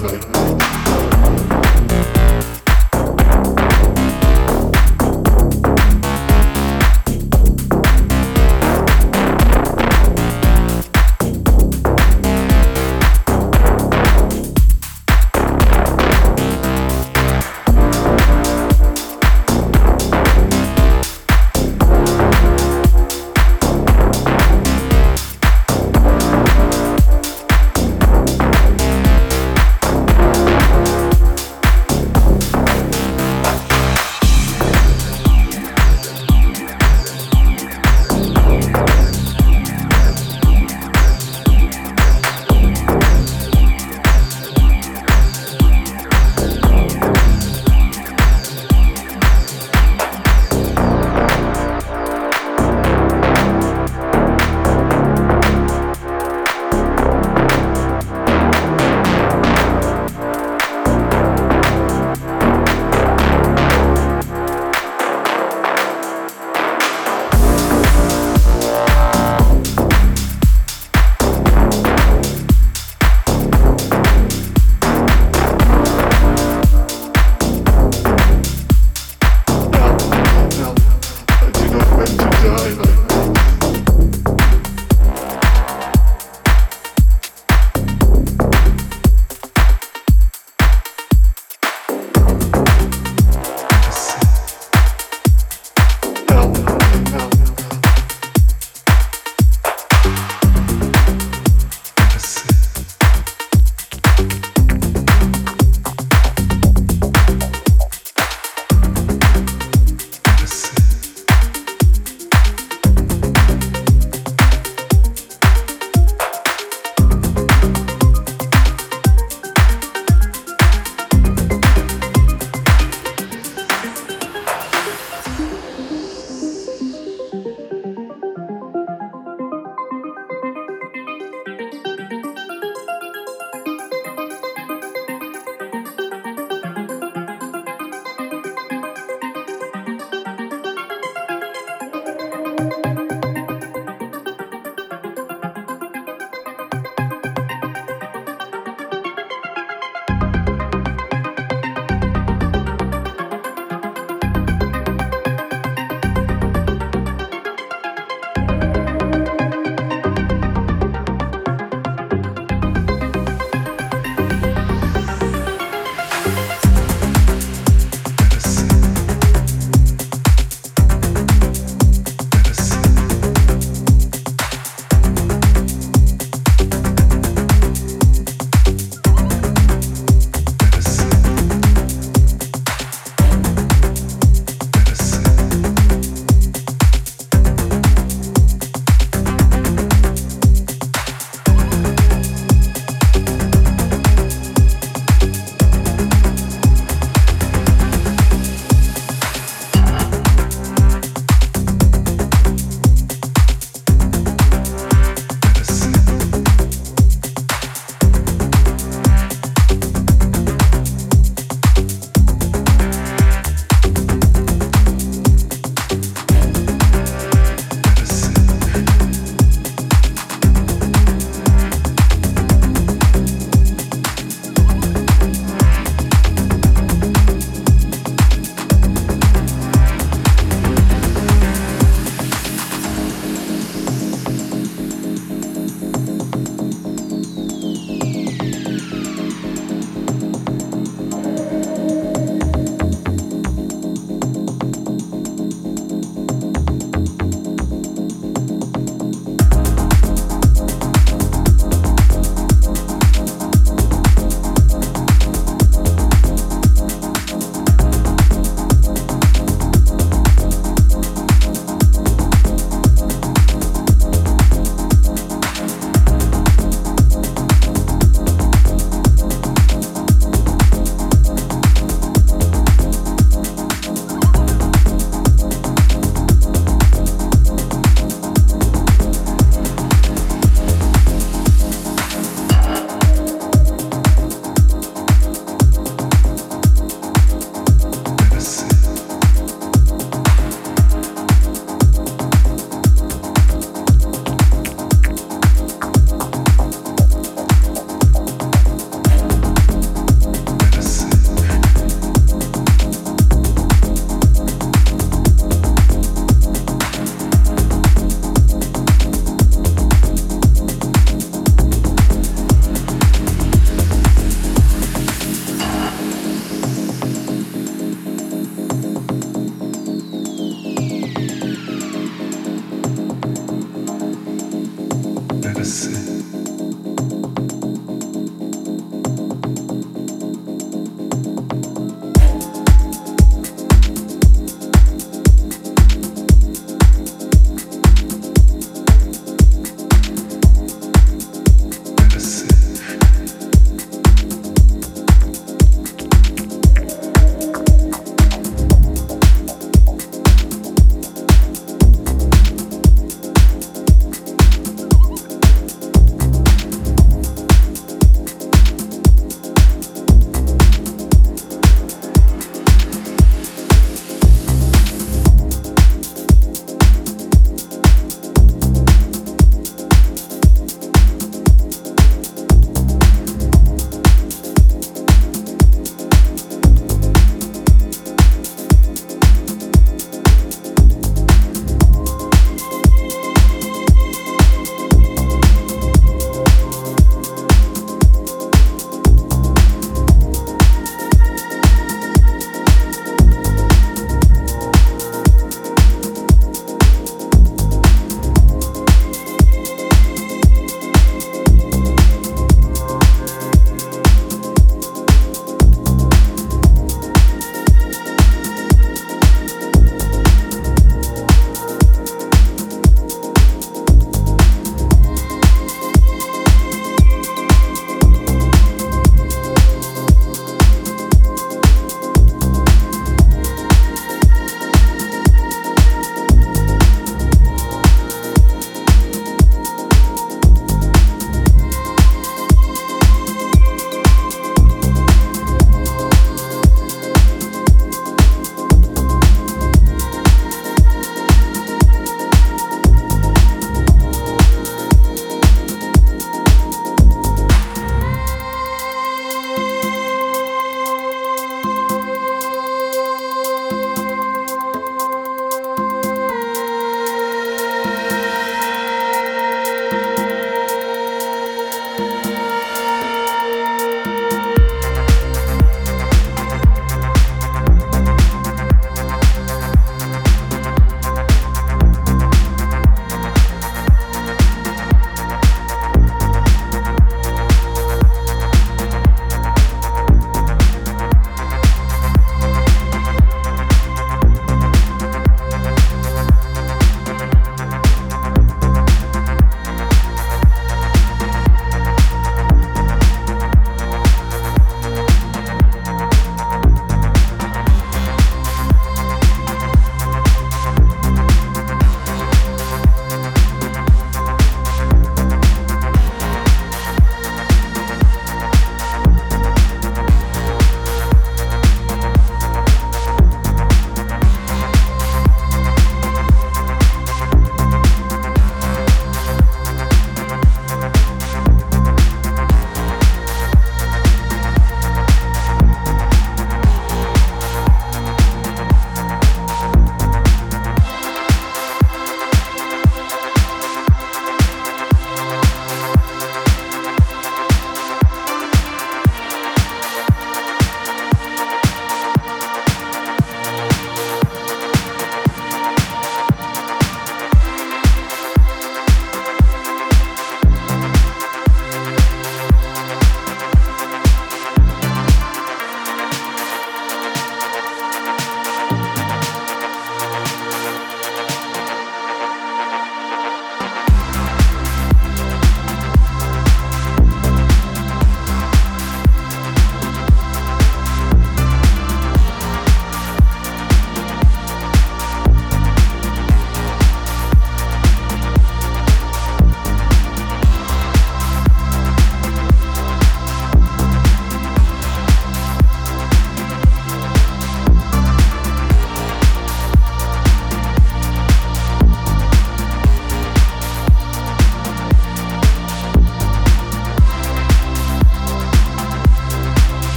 bye. bye.